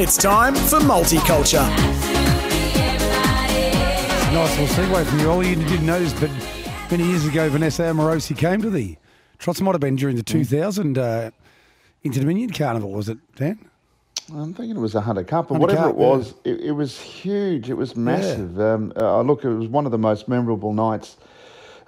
It's time for multiculture. Nice little segue from you, Ollie. You didn't know this, but many years ago, Vanessa Amorosi came to the Trots. Might have been during the 2000 uh, Interdominion Carnival, was it, Dan? I'm thinking it was a Hunter Cup, but Hunter whatever Cup, it was, it, it was huge. It was massive. Um, uh, look, it was one of the most memorable nights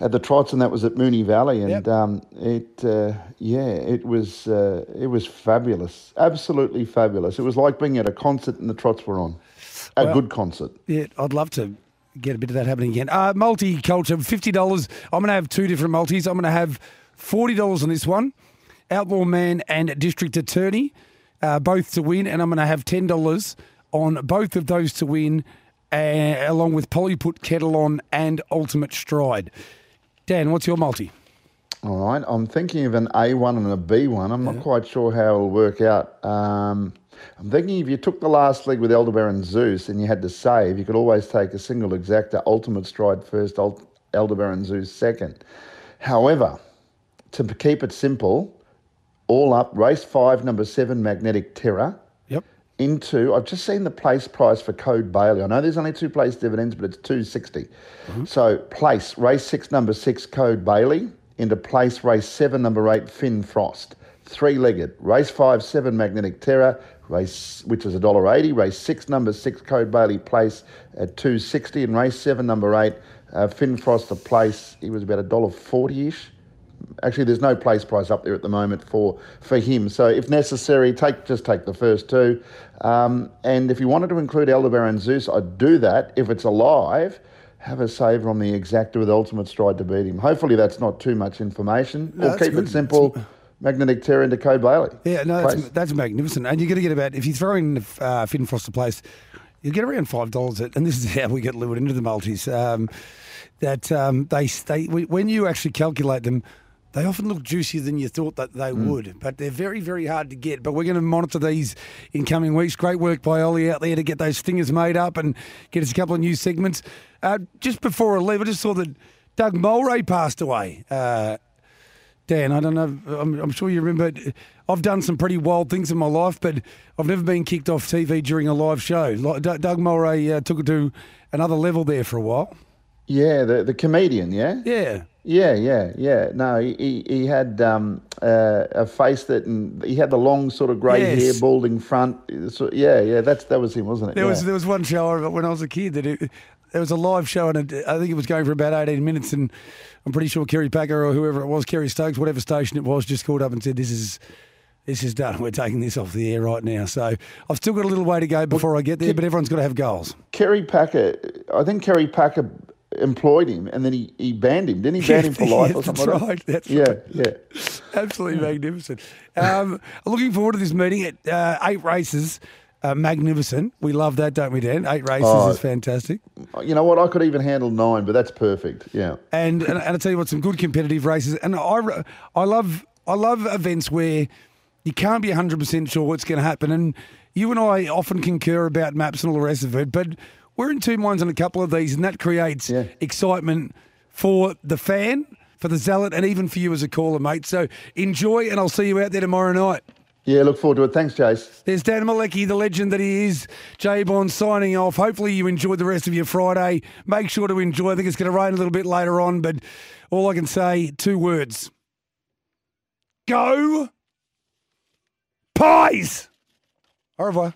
at the Trots, and that was at Moonee Valley, and Yep. um, it, uh, yeah, it was, uh, it was fabulous, absolutely fabulous. It was like being at a concert, and the Trots were on, a Well- good concert. Yeah, I'd love to get a bit of that happening again. Uh, multiculture, fifty dollars. I'm going to have two different multis. I'm going to have forty dollars on this one, Outlaw Man and District Attorney, uh, both to win, and I'm going to have ten dollars on both of those to win, uh, along with Polyput Kettle on and Ultimate Stride. Dan, what's your multi? All right, I'm thinking of an A1 and a B1. I'm not quite sure how it'll work out. Um, I'm thinking if you took the last leg with Elderbaron Zeus and you had to save, you could always take a single exacta, ultimate stride first, Ult- Elderbaron Zeus second. However, to keep it simple, all up, race five, number seven, Magnetic Terror. Into I've just seen the place price for Code Bailey. I know there's only two place dividends, but it's two So place race six number six Code Bailey into place race seven number eight Finn Frost. Three legged race five seven Magnetic Terror race which is a dollar eighty. Race six number six Code Bailey place at two sixty and race seven number eight uh, Finn Frost the place he was about a dollar forty ish actually there's no place price up there at the moment for for him so if necessary take just take the first two um, and if you wanted to include Elderbaron Zeus I'd do that if it's alive have a saver on the exacta with ultimate stride to beat him hopefully that's not too much information No, or that's keep good. it simple magnetic terror into Code Bailey Yeah, no, that's, that's magnificent. And you're going to get about, if you throw in uh, Finn Foster Place, you get around $5. And this is how we get lured into the multis. Um, that um, they, they, when you actually calculate them, they often look juicier than you thought that they would, but they're very, very hard to get. But we're going to monitor these in coming weeks. Great work by Ollie out there to get those stingers made up and get us a couple of new segments. Uh, just before I leave, I just saw that Doug Mulray passed away. Uh, Dan, I don't know. I'm, I'm sure you remember. I've done some pretty wild things in my life, but I've never been kicked off TV during a live show. D- Doug Mulray uh, took it to another level there for a while. yeah the, the comedian yeah Yeah. Yeah, yeah, yeah. No, he, he, he had um, uh, a face that, and he had the long sort of grey Yes. hair, balding front. So, yeah, yeah, that's that was him, wasn't it? There yeah. was there was one show I when I was a kid that it, there was a live show and it, I think it was going for about 18 minutes and I'm pretty sure Kerry Packer or whoever it was, Kerry Stokes, whatever station it was, just called up and said, "This is." This is done. We're taking this off the air right now. So I've still got a little way to go before I get there, but everyone's got to have goals. Kerry Packer. I think Kerry Packer employed him, and then he, he banned him. Didn't he ban him for life or something? that's right, that's yeah, right. yeah. Absolutely magnificent. Um, looking forward to this meeting. At uh, eight races, uh, magnificent. We love that, don't we, Dan? Eight races Oh. is fantastic. You know what? I could even handle nine, but that's perfect. Yeah. And, and and I tell you what, some good competitive races. And I I love I love events where you can't be hundred percent sure what's going to happen. And you and I often concur about maps and all the rest of it, but we're in two minds on a couple of these, and that creates Yeah. excitement for the fan, for the zealot, and even for you as a caller, mate. So enjoy, and I'll see you out there tomorrow night. Yeah, look forward to it. Thanks, Jace. There's Dan Malecki, the legend that he is. Jay Bond signing off. Hopefully, you enjoyed the rest of your Friday. Make sure to enjoy. I think it's going to rain a little bit later on, but all I can say two words Go Pies! Au revoir.